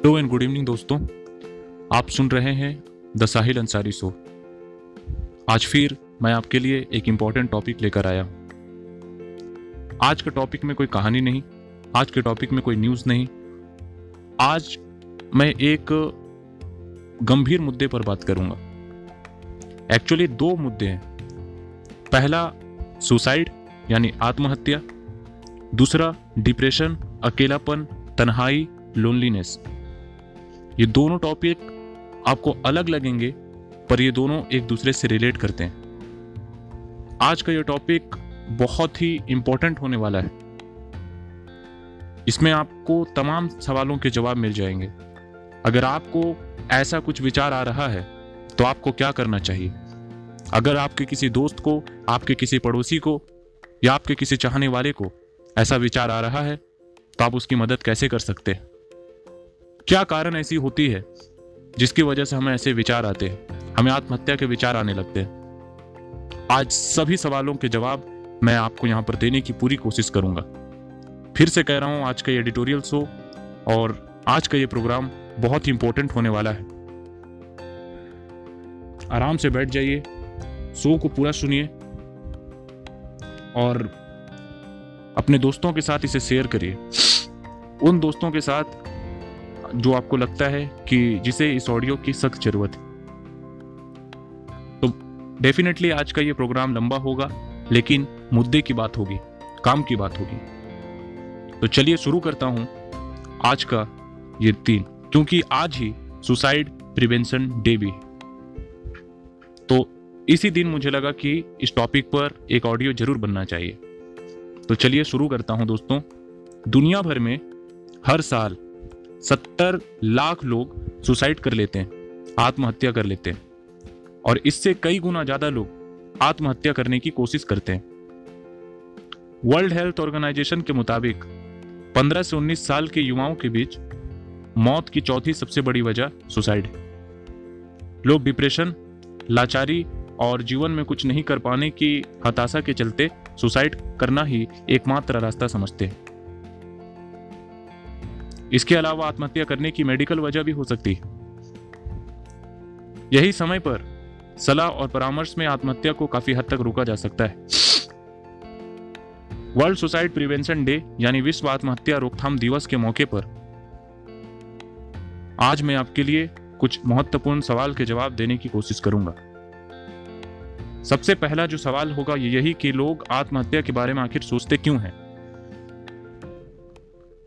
Hello and good evening दोस्तों। आप सुन रहे हैं द साहिल अंसारी शो आज फिर मैं आपके लिए एक इंपॉर्टेंट टॉपिक लेकर आया हूँ। आज के टॉपिक में कोई कहानी नहीं, आज के टॉपिक में कोई न्यूज़ नहीं। आज मैं एक गंभीर मुद्दे पर बात करूँगा। एक्चुअली दो मुद्दे हैं। पहला सुसाइड यानी आत्महत्या। दूसरा डिप्रेशन अकेलापन, तन्हाई लोनलीनेस ये दोनों टॉपिक आपको अलग लगेंगे, पर ये दोनों एक दूसरे से रिलेट करते हैं। आज का ये टॉपिक बहुत ही इंपॉर्टेंट होने वाला है। इसमें आपको तमाम सवालों के जवाब मिल जाएँगे। अगर आपको ऐसा कुछ विचार आ रहा है तो आपको क्या करना चाहिए? अगर आपके किसी दोस्त को, आपके किसी पड़ोसी को, या आपके किसी चाहने वाले को ऐसा विचार आ रहा है तो आप उसकी मदद कैसे कर सकते हैं? क्या कारण ऐसी होती है जिसकी वजह से हमें ऐसे विचार आते हैं? हमें आत्महत्या के विचार आने लगते हैं। आज सभी सवालों के जवाब मैं आपको यहाँ पर देने की पूरी कोशिश करूँगा। फिर से कह रहा हूँ, आज का ये एडिटोरियल शो और आज का ये प्रोग्राम बहुत ही इंपॉर्टेंट होने वाला है। आराम से बैठ जाइए शो को पूरा सुनिए और अपने दोस्तों के साथ इसे शेयर करिए। उन दोस्तों के साथ जो आपको लगता है कि जिसे इस ऑडियो की सख्त ज़रूरत है। तो डेफिनेटली आज का ये प्रोग्राम लंबा होगा, लेकिन मुद्दे की बात होगी, काम की बात होगी। तो चलिए शुरू करता हूँ आज का ये तीन क्योंकि आज ही सुसाइड प्रिवेंशन डे भी है। तो इसी दिन मुझे लगा कि इस टॉपिक पर एक ऑडियो ज़रूर बनना चाहिए। तो चलिए शुरू करता हूँ दोस्तों। दुनिया भर में हर साल सत्तर लाख लोग सुसाइड कर लेते हैं, आत्महत्या कर लेते हैं। और इससे कई गुना ज़्यादा लोग आत्महत्या करने की कोशिश करते हैं। वर्ल्ड हेल्थ ऑर्गेनाइजेशन के मुताबिक 15 से 19 साल के युवाओं के बीच मौत की चौथी सबसे बड़ी वजह सुसाइड है। लोग डिप्रेशन, लाचारी और जीवन में कुछ नहीं कर पाने की हताशा के चलते सुसाइड करना ही एकमात्र रास्ता समझते हैं। इसके अलावा आत्महत्या करने की मेडिकल वजह भी हो सकती है। यही समय पर सलाह और परामर्श में आत्महत्या को काफ़ी हद तक रोका जा सकता है। वर्ल्ड सुसाइड प्रिवेंशन डे यानी विश्व आत्महत्या रोकथाम दिवस के मौके पर आज मैं आपके लिए कुछ महत्वपूर्ण सवाल के जवाब देने की कोशिश करूँगा। सबसे पहला जो सवाल होगा यही कि लोग आत्महत्या के बारे में आखिर सोचते क्यों हैं?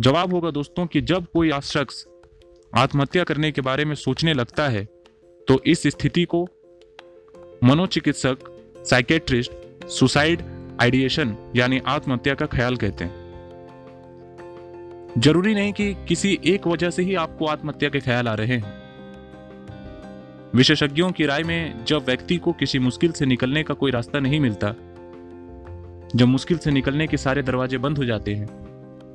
जवाब होगा दोस्तों कि जब कोई शख्स आत्महत्या करने के बारे में सोचने लगता है तो इस स्थिति को मनोचिकित्सक साइकेट्रिस्ट सुसाइड आइडिएशन यानी आत्महत्या का ख्याल कहते हैं। ज़रूरी नहीं कि किसी एक वजह से ही आपको आत्महत्या के ख्याल आ रहे हैं। विशेषज्ञों की राय में, जब व्यक्ति को किसी मुश्किल से निकलने का कोई रास्ता नहीं मिलता, जब मुश्किल से निकलने के सारे दरवाजे बंद हो जाते हैं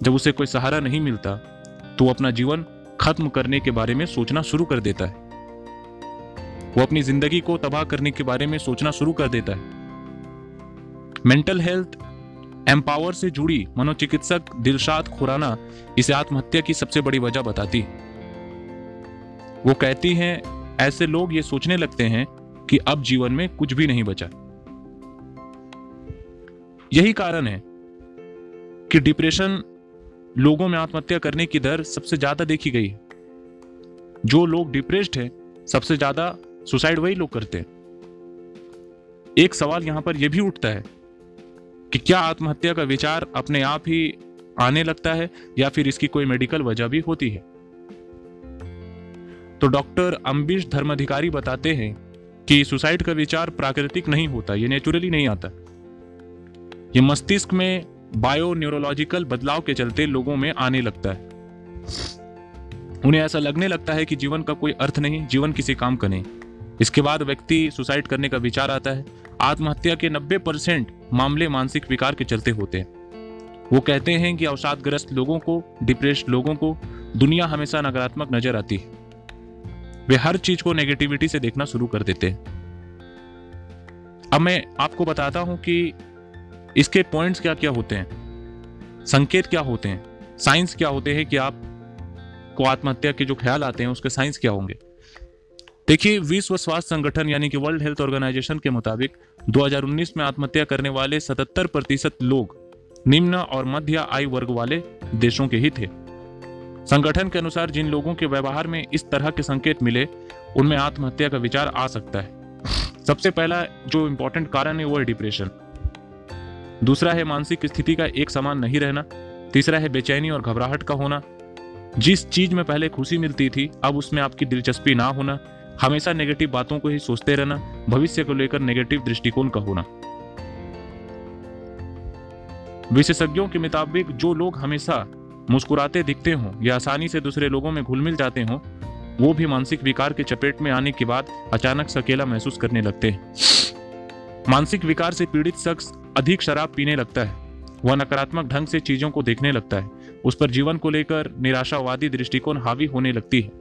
जब उसे कोई सहारा नहीं मिलता तो वो अपना जीवन खत्म करने के बारे में सोचना शुरू कर देता है। वो अपनी ज़िंदगी को तबाह करने के बारे में सोचना शुरू कर देता है। मेंटल हेल्थ एम्पावर से जुड़ी मनोचिकित्सक दिलशाद खुराना इसे आत्महत्या की सबसे बड़ी वजह बताती वो कहती हैं, ऐसे लोग ये सोचने लगते हैं कि अब जीवन में कुछ भी नहीं बचा। यही कारण है कि डिप्रेशन लोगों में आत्महत्या करने की दर सबसे ज़्यादा देखी गई है। जो लोग डिप्रेस्ड हैं, सबसे ज़्यादा सुसाइड वही लोग करते हैं। एक सवाल यहाँ पर यह भी उठता है कि क्या आत्महत्या का विचार अपने आप ही आने लगता है या फिर इसकी कोई मेडिकल वजह भी होती है? तो डॉक्टर अम्बिश धर्माधिकारी बताते हैं कि सुसाइड का विचार प्राकृतिक नहीं होता, ये नेचुरली नहीं आता। ये मस्तिष्क में बायो न्यूरोलॉजिकल बदलाव के चलते लोगों में आने लगता है। उन्हें ऐसा लगने लगता है कि जीवन का कोई अर्थ नहीं, जीवन किसी काम का नहीं। इसके बाद व्यक्ति सुसाइड करने का विचार आता है। आत्महत्या के 90 परसेंट मामले मानसिक विकार के चलते होते हैं। वो कहते हैं कि अवसादग्रस्त लोगों को, डिप्रेस्ड लोगों को दुनिया हमेशा नकारात्मक नज़र आती है। वे हर चीज़ को नेगेटिविटी से देखना शुरू कर देते हैं। अब मैं आपको बताता हूँ कि इसके पॉइंट्स क्या क्या होते हैं? संकेत क्या होते हैं? साइंस क्या होते हैं कि आप को आत्महत्या के जो ख्याल आते हैं, उसके साइंस क्या होंगे? देखिए, विश्व स्वास्थ्य संगठन यानी कि वर्ल्ड हेल्थ ऑर्गेनाइजेशन के मुताबिक 2019 में आत्महत्या करने वाले 77 प्रतिशत लोग निम्न और मध्य आयु वर्ग वाले देशों के ही थे। संगठन के अनुसार जिन लोगों के व्यवहार में इस तरह के संकेत मिले, उनमें आत्महत्या का विचार आ सकता है। सबसे पहला जो इंपॉर्टेंट कारण है, वो है डिप्रेशन दूसरा है मानसिक स्थिति का एक समान नहीं रहना, तीसरा है बेचैनी और घबराहट का होना। जिस चीज़ में पहले खुशी मिलती थी, अब उसमें आपकी दिलचस्पी ना होना, हमेशा नेगेटिव बातों को ही सोचते रहना, भविष्य को लेकर नेगेटिव दृष्टिकोण का होना। विशेषज्ञों के मुताबिक जो लोग हमेशा मुस्कुराते दिखते हों या आसानी से दूसरे लोगों में घुल मिल जाते हों, वो भी मानसिक विकार के चपेट में आने के बाद अचानक सकेला महसूस करने लगते हैं। मानसिक विकार से पीड़ित शख्स अधिक शराब पीने लगता है। वह नकारात्मक ढंग से चीज़ों को देखने लगता है। उस पर जीवन को लेकर निराशावादी दृष्टिकोण हावी होने लगती है।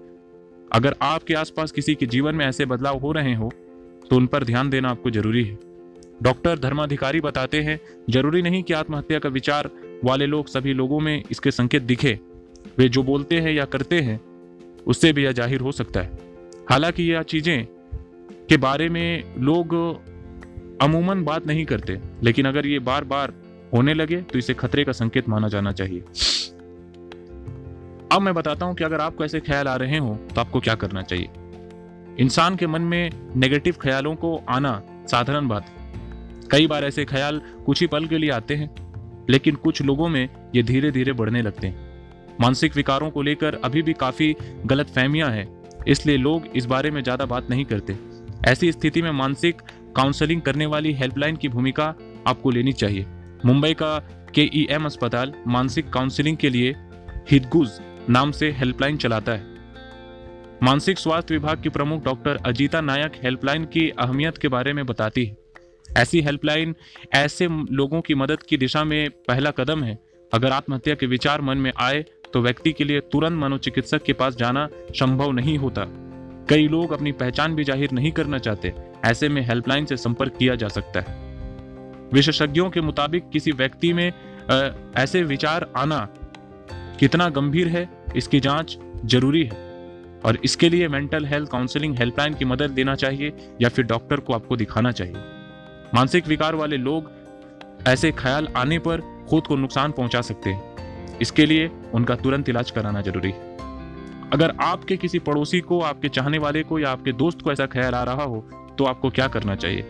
अगर आपके आसपास किसी के जीवन में ऐसे बदलाव हो रहे हो तो उन पर ध्यान देना आपको ज़रूरी है। डॉक्टर धर्माधिकारी बताते हैं, ज़रूरी नहीं कि आत्महत्या का विचार वाले लोग सभी लोगों में इसके संकेत दिखे। वे जो बोलते हैं या करते हैं, उससे भी यह ज़ाहिर हो सकता है। हालाँकि यह चीज़ें के बारे में लोग अमूमन बात नहीं करते, लेकिन अगर ये बार बार होने लगे तो इसे खतरे का संकेत माना जाना चाहिए। अब मैं बताता हूँ कि अगर आपको ऐसे ख्याल आ रहे हो तो आपको क्या करना चाहिए? इंसान के मन में नेगेटिव ख्यालों को आना साधारण बात है। कई बार ऐसे ख्याल कुछ ही पल के लिए आते हैं, लेकिन कुछ लोगों में ये धीरे धीरे बढ़ने लगते हैं। मानसिक विकारों को लेकर अभी भी काफ़ी गलत फहमियाँ हैं, इसलिए लोग इस बारे में ज़्यादा बात नहीं करते। ऐसी स्थिति में मानसिक काउंसलिंग करने वाली हेल्पलाइन की भूमिका आपको लेनी चाहिए। मुंबई का के ई एम अस्पताल मानसिक काउंसलिंग के लिए हिदगुज नाम से हेल्पलाइन चलाता है। मानसिक स्वास्थ्य विभाग की प्रमुख डॉक्टर अजीता नायक हेल्पलाइन की अहमियत के बारे में बताती है। ऐसी हेल्पलाइन ऐसे लोगों की मदद की दिशा में पहला कदम है। अगर आत्महत्या के विचार मन में आए तो व्यक्ति के लिए तुरंत मनोचिकित्सक के पास जाना संभव नहीं होता। कई लोग अपनी पहचान भी ज़ाहिर नहीं करना चाहते। ऐसे में हेल्पलाइन से संपर्क किया जा सकता है। विशेषज्ञों के मुताबिक किसी व्यक्ति में आ, ऐसे विचार आना कितना गंभीर है इसकी जाँच ज़रूरी है। और इसके लिए मेंटल हेल्थ काउंसलिंग हेल्पलाइन की मदद लेना चाहिए या फिर डॉक्टर को आपको दिखाना चाहिए। मानसिक विकार वाले लोग ऐसे ख्याल आने पर खुद को नुकसान पहुँचा सकते हैं। इसके लिए उनका तुरंत इलाज कराना ज़रूरी है। अगर आपके किसी पड़ोसी को, आपके चाहने वाले को या आपके दोस्त को ऐसा ख्याल आ रहा हो तो आपको क्या करना चाहिए?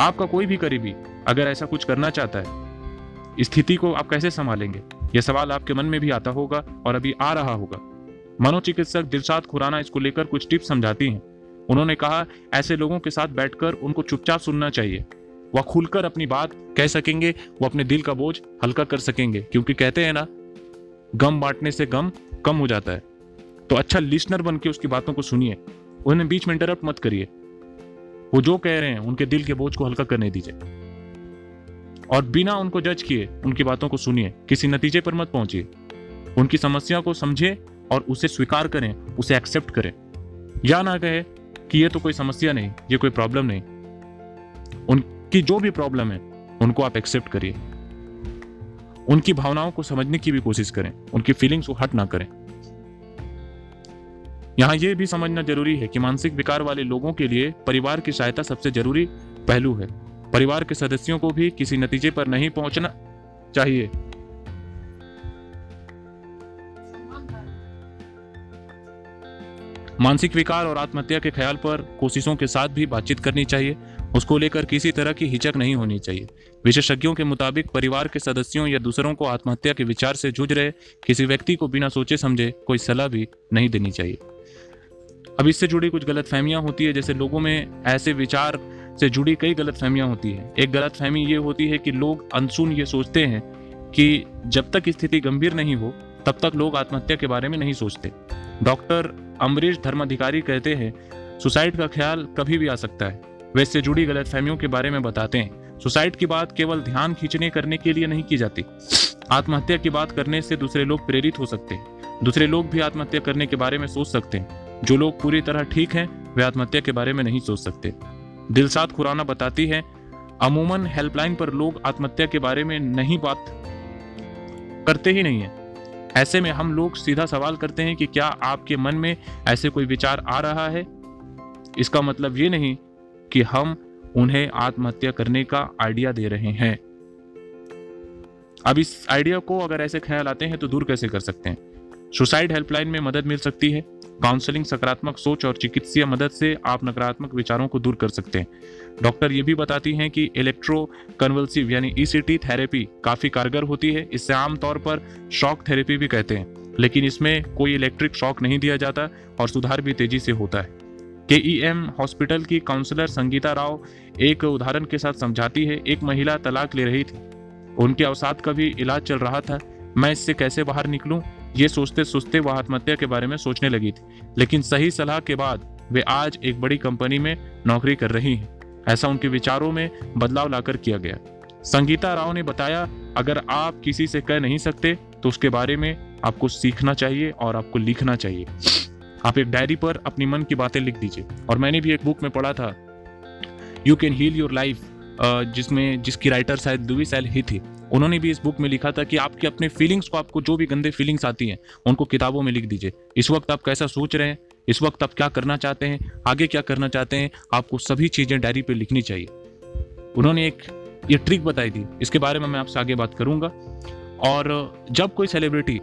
आपका कोई भी करीबी अगर ऐसा कुछ करना चाहता है स्थिति को आप कैसे संभालेंगे? यह सवाल आपके मन में भी आता होगा और अभी आ रहा होगा। मनोचिकित्सक दिलशाद खुराना इसको लेकर कुछ टिप्स समझाती हैं। उन्होंने कहा, ऐसे लोगों के साथ बैठकर उनको चुपचाप सुनना चाहिए। वह खुलकर अपनी बात कह सकेंगे, वो अपने दिल का बोझ हल्का कर सकेंगे, क्योंकि कहते हैं ना गम बांटने से गम कम हो जाता है। तो अच्छा लिसनर बन के उसकी बातों को सुनिए। उन्हें बीच में इंटरप्ट मत करिए। वो जो कह रहे हैं, उनके दिल के बोझ को हल्का करने दीजिए। और बिना उनको जज किए, उनकी बातों को सुनिए। किसी नतीजे पर मत पहुंचिए। उनकी समस्या को समझे और उसे स्वीकार करें, उसे एक्सेप्ट करें। या ना कहे कि ये तो कोई समस्या नहीं, ये कोई प्रॉब्लम नहीं। उनकी जो भी प्रॉब्लम है, उनको आप एक्सेप्ट करिए। उनकी भावनाओं को समझने की भी कोशिश करें। उनकी फीलिंग्स को हट ना करें। यहाँ यह भी समझना ज़रूरी है कि मानसिक विकार वाले लोगों के लिए परिवार की सहायता सबसे ज़रूरी पहलू है। परिवार के सदस्यों को भी किसी नतीजे पर नहीं पहुँचना चाहिए। मानसिक विकार और आत्महत्या के ख्याल पर कोशिशों के साथ भी बातचीत करनी चाहिए। उसको लेकर किसी तरह की हिचक नहीं होनी चाहिए। विशेषज्ञों के मुताबिक परिवार के सदस्यों या दूसरों को आत्महत्या के विचार से जूझ रहे किसी व्यक्ति को बिना सोचे समझे कोई सलाह भी नहीं देनी चाहिए। अब इससे जुड़ी कुछ गलत फहमियाँ होती है, जैसे लोगों में ऐसे विचार से जुड़ी कई गलत फहमियाँ होती है। एक गलत फहमी ये होती है कि लोग अनसुन ये सोचते हैं कि जब तक स्थिति गंभीर नहीं हो, तब तक लोग आत्महत्या के बारे में नहीं सोचते। डॉक्टर अमरीश धर्माधिकारी कहते हैं, सुसाइड का ख्याल कभी भी आ सकता है। वे इससे जुड़ी गलत फहमियों के बारे में बताते हैं। सुसाइड की बात केवल ध्यान खींचने करने के लिए नहीं की जाती। आत्महत्या की बात करने से दूसरे लोग प्रेरित हो सकते हैं। दूसरे लोग भी आत्महत्या करने के बारे में सोच सकते हैं। जो लोग पूरी तरह ठीक हैं, वे आत्महत्या के बारे में नहीं सोच सकते। दिलसाद खुराना बताती है, अमूमन हेल्पलाइन पर लोग आत्महत्या के बारे में नहीं बात करते ही नहीं है। ऐसे में हम लोग सीधा सवाल करते हैं कि क्या आपके मन में ऐसे कोई विचार आ रहा है? इसका मतलब ये नहीं कि हम उन्हें आत्महत्या करने का आइडिया दे रहे हैं। अब इस आइडिया को अगर ऐसे ख्याल आते हैं तो दूर कैसे कर सकते हैं? सुसाइड हेल्पलाइन में मदद मिल सकती है। काउंसलिंग सकारात्मक सोच और चिकित्सीय मदद से आप नकारात्मक विचारों को दूर कर सकते हैं। डॉक्टर ये भी बताती हैं कि इलेक्ट्रो कन्वल्सिव यानी ईसीटी थेरेपी काफ़ी कारगर होती है। इससे आमतौर पर शॉक थेरेपी भी कहते हैं। लेकिन इसमें कोई इलेक्ट्रिक शॉक नहीं दिया जाता और सुधार भी तेज़ी से होता है। के ई एम हॉस्पिटल की काउंसलर संगीता राव एक उदाहरण के साथ समझाती है, एक महिला तलाक ले रही थी। उनके अवसाद का भी इलाज चल रहा था। मैं इससे कैसे बाहर निकलूं? ये सोचते सोचते वह आत्महत्या के बारे में सोचने लगी थी। लेकिन सही सलाह के बाद वे आज एक बड़ी कंपनी में नौकरी कर रही हैं। ऐसा उनके विचारों में बदलाव लाकर किया गया। संगीता राव ने बताया, अगर आप किसी से कह नहीं सकते तो उसके बारे में आपको सीखना चाहिए और आपको लिखना चाहिए। आप एक डायरी पर अपनी मन की बातें लिख दीजिए। और मैंने भी एक बुक में पढ़ा था you can heal your life जिसमें, जिसकी राइटर शायद दुवी सैल ही थी। उन्होंने भी इस बुक में लिखा था कि आपके अपने फीलिंग्स को, आपको जो भी गंदे फीलिंग्स आती हैं, उनको किताबों में लिख दीजिए। इस वक्त आप कैसा सोच रहे हैं, इस वक्त आप क्या करना चाहते हैं, आगे क्या करना चाहते हैं, आपको सभी चीज़ें डायरी पर लिखनी चाहिए। उन्होंने एक, ये ट्रिक बताई थी। इसके बारे में मैं आपसे आगे बात करूँगा। और जब कोई सेलिब्रिटी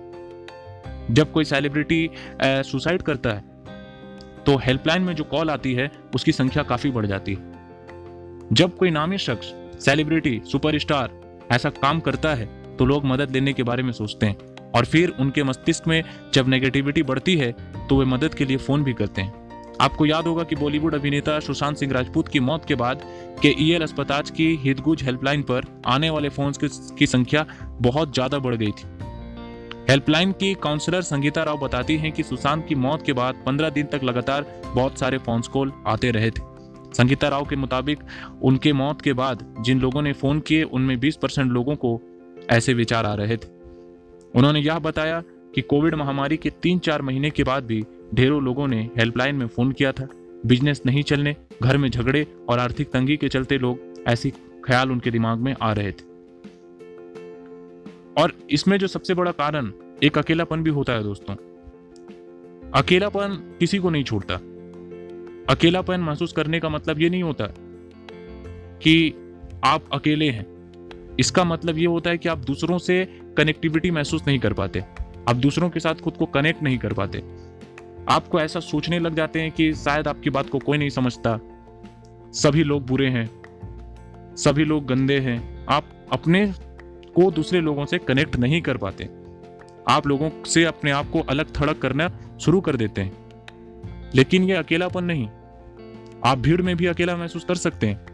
जब कोई सेलिब्रिटी सुसाइड करता है तो हेल्पलाइन में जो कॉल आती है, उसकी संख्या काफ़ी बढ़ जाती है। जब कोई नामी शख्स सेलिब्रिटी सुपरस्टार ऐसा काम करता है तो लोग मदद लेने के बारे में सोचते हैं और फिर उनके मस्तिष्क में जब नेगेटिविटी बढ़ती है तो वे मदद के लिए फ़ोन भी करते हैं। आपको याद होगा कि बॉलीवुड अभिनेता सुशांत सिंह राजपूत की मौत के बाद के ई एल अस्पताल की हितगुज हेल्पलाइन पर आने वाले फ़ोन की संख्या बहुत ज़्यादा बढ़ गई थी। हेल्पलाइन की काउंसलर संगीता राव बताती हैं कि सुशांत की मौत के बाद 15 दिन तक लगातार बहुत सारे फ़ोन कॉल आते रहे थे। संगीता राव के मुताबिक उनके मौत के बाद जिन लोगों ने फ़ोन किए, उनमें 20 परसेंट लोगों को ऐसे विचार आ रहे थे। उन्होंने यह बताया कि कोविड महामारी के तीन चार महीने के बाद भी ढेरों लोगों ने हेल्पलाइन में फ़ोन किया था। बिज़नेस नहीं चलने, घर में झगड़े और आर्थिक तंगी के चलते लोग ऐसी ख्याल उनके दिमाग में आ रहे थे। और इसमें जो सबसे बड़ा कारण, एक अकेलापन भी होता है दोस्तों। अकेलापन किसी को नहीं छोड़ता। अकेलापन महसूस करने का मतलब ये नहीं होता कि आप अकेले हैं। इसका मतलब ये होता है कि आप दूसरों से कनेक्टिविटी महसूस नहीं कर पाते। आप दूसरों के साथ खुद को कनेक्ट नहीं कर पाते। आपको ऐसा सोचने लग जाते हैं कि शायद आपकी बात को कोई नहीं समझता। सभी लोग बुरे हैं। सभी लोग गंदे हैं। आप अपने को दूसरे लोगों से कनेक्ट नहीं कर पाते। आप लोगों से अपने आप को अलग थड़क करना शुरू कर देते हैं। लेकिन ये अकेलापन नहीं। आप भीड़ में भी अकेला महसूस कर सकते हैं।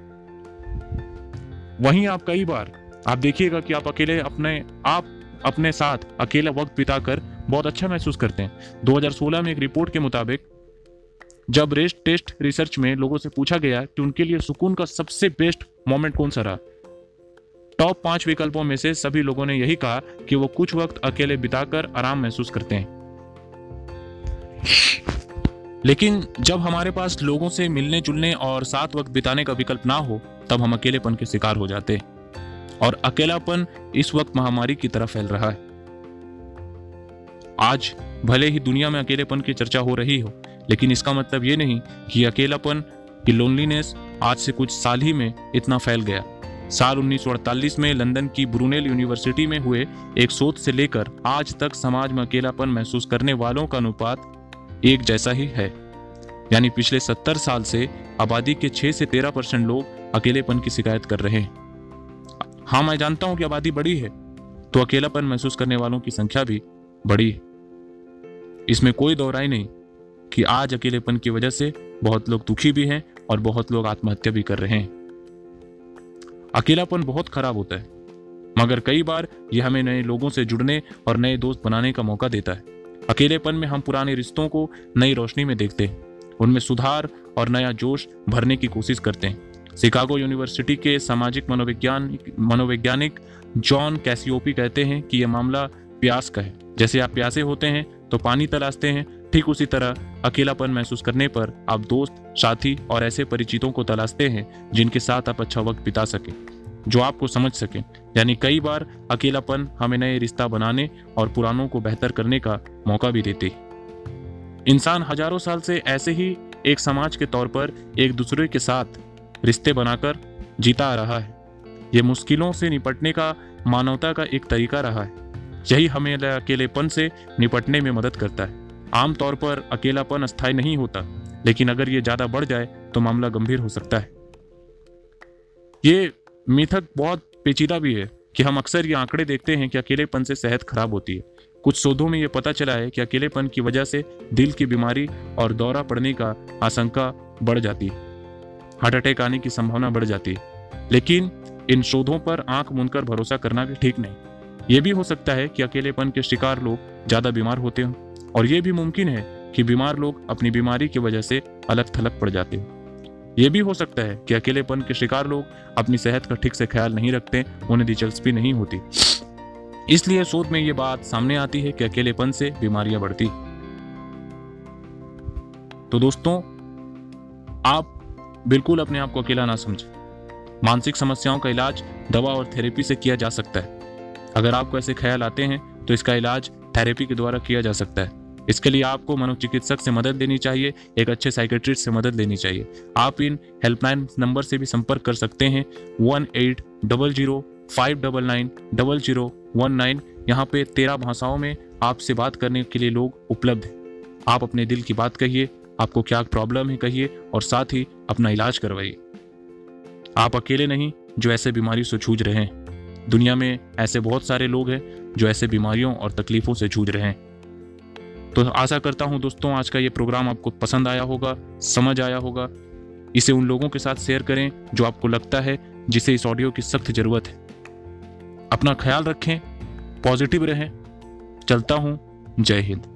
वहीं आप कई बार, आप देखिएगा कि आप अकेले अपने, आप अपने साथ अकेला वक्त बिताकर बहुत अच्छा महसूस करते हैं। 2016 में एक रिपोर्ट के मुताबिक, जब रेस्ट टेस्ट रिसर्च में लोगों से पूछा गया कि उनके लिए सुकून का सबसे बेस्ट मोमेंट कौन सा रहा टॉप पाँच विकल्पों में से सभी लोगों ने यही कहा कि वो कुछ वक्त अकेले बिताकर आराम महसूस करते हैं। लेकिन जब हमारे पास लोगों से मिलने जुलने और साथ वक्त बिताने का विकल्प ना हो, तब हम अकेलेपन के शिकार हो जाते और अकेलापन इस वक्त महामारी की तरह फैल रहा है। आज भले ही दुनिया में अकेलेपन की चर्चा हो रही हो, लेकिन इसका मतलब ये नहीं कि अकेलापन, की लोनलीनेस आज से कुछ साल ही में इतना फैल गया। साल 1948 में लंदन की ब्रूनेल यूनिवर्सिटी में हुए एक शोध से लेकर आज तक समाज में अकेलापन महसूस करने वालों का अनुपात एक जैसा ही है। यानी पिछले सत्तर साल से आबादी के छह से तेरह परसेंट लोग अकेलेपन की शिकायत कर रहे हैं। हाँ मैं जानता हूँ कि आबादी बड़ी है तो अकेलापन महसूस करने वालों की संख्या भी बड़ी है। इसमें कोई दोहराई नहीं कि आज अकेलेपन की वजह से बहुत लोग दुखी भी हैं और बहुत लोग आत्महत्या भी कर रहे हैं। अकेलापन बहुत खराब होता है। मगर कई बार यह हमें नए लोगों से जुड़ने और नए दोस्त बनाने का मौका देता है। अकेलेपन में हम पुराने रिश्तों को नई रोशनी में देखते हैं। उनमें सुधार और नया जोश भरने की कोशिश करते हैं। शिकागो यूनिवर्सिटी के सामाजिक मनोविज्ञान मनोवैज्ञानिक जॉन कैसियोपी कहते हैं कि यह मामला प्यास का है। जैसे आप प्यासे होते हैं तो पानी तलाशते हैं ठीक उसी तरह अकेलापन महसूस करने पर आप दोस्त, साथी और ऐसे परिचितों को तलाशते हैं, जिनके साथ आप अच्छा वक्त बिता सके, जो आपको समझ सके। यानी कई बार अकेलापन हमें नए रिश्ता बनाने और पुरानों को बेहतर करने का मौका भी देते इंसान हज़ारों साल से ऐसे ही एक समाज के तौर पर एक दूसरे के साथ रिश्ते बनाकर जीता आ रहा है। ये मुश्किलों से निपटने का, मानवता का एक तरीका रहा है। यही हमें अकेलेपन से निपटने में मदद करता है। आमतौर पर अकेलापन अस्थायी नहीं होता, लेकिन अगर ये ज़्यादा बढ़ जाए तो मामला गंभीर हो सकता है। ये मिथक बहुत पेचीदा भी है कि हम अक्सर ये आंकड़े देखते हैं कि अकेलेपन से सेहत खराब होती है। कुछ शोधों में ये पता चला है कि अकेलेपन की वजह से दिल की बीमारी और दौरा पड़ने का आशंका बढ़ जाती है। हार्ट अटैक आने की संभावना बढ़ जाती है। लेकिन इन शोधों पर आँख मूंदकर भरोसा करना भी ठीक नहीं। ये भी हो सकता है कि अकेलेपन के शिकार लोग ज़्यादा बीमार होते हों। और ये भी मुमकिन है कि बीमार लोग अपनी बीमारी की वजह से अलग थलग पड़ जाते हैं। ये भी हो सकता है कि अकेलेपन के शिकार लोग अपनी सेहत का ठीक से ख्याल नहीं रखते, उन्हें दिलचस्पी नहीं होती। इसलिए शोध में ये बात सामने आती है कि अकेलेपन से बीमारियाँ बढ़ती तो दोस्तों, आप बिल्कुल अपने आप को अकेला ना समझें। मानसिक समस्याओं का इलाज दवा और थेरेपी से किया जा सकता है। अगर आपको ऐसे ख्याल आते हैं तो इसका इलाज थेरेपी के द्वारा किया जा सकता है। इसके लिए आपको मनोचिकित्सक से मदद लेनी चाहिए, एक अच्छे साइकेट्रिस्ट से मदद लेनी चाहिए। आप इन हेल्पलाइन नंबर से भी संपर्क कर सकते हैं one eight double zero five double nine double zero one nine यहाँ पे तेरह भाषाओं में आपसे बात करने के लिए लोग उपलब्ध हैं। आप अपने दिल की बात कहिए, आपको क्या प्रॉब्लम है कहिए, और साथ ही अपना इलाज करवाइए। आप अकेले नहीं, जो ऐसे बीमारी से जूझ रहे हैं। दुनिया में ऐसे बहुत सारे लोग हैं, जो ऐसे बीमारियों और तकलीफों से जूझ रहे हैं। तो आशा करता हूँ दोस्तों, आज का ये प्रोग्राम आपको पसंद आया होगा, समझ आया होगा। इसे उन लोगों के साथ शेयर करें जो आपको लगता है जिसे इस ऑडियो की सख्त ज़रूरत है। अपना ख्याल रखें पॉजिटिव रहें। चलता हूँ, जय हिंद।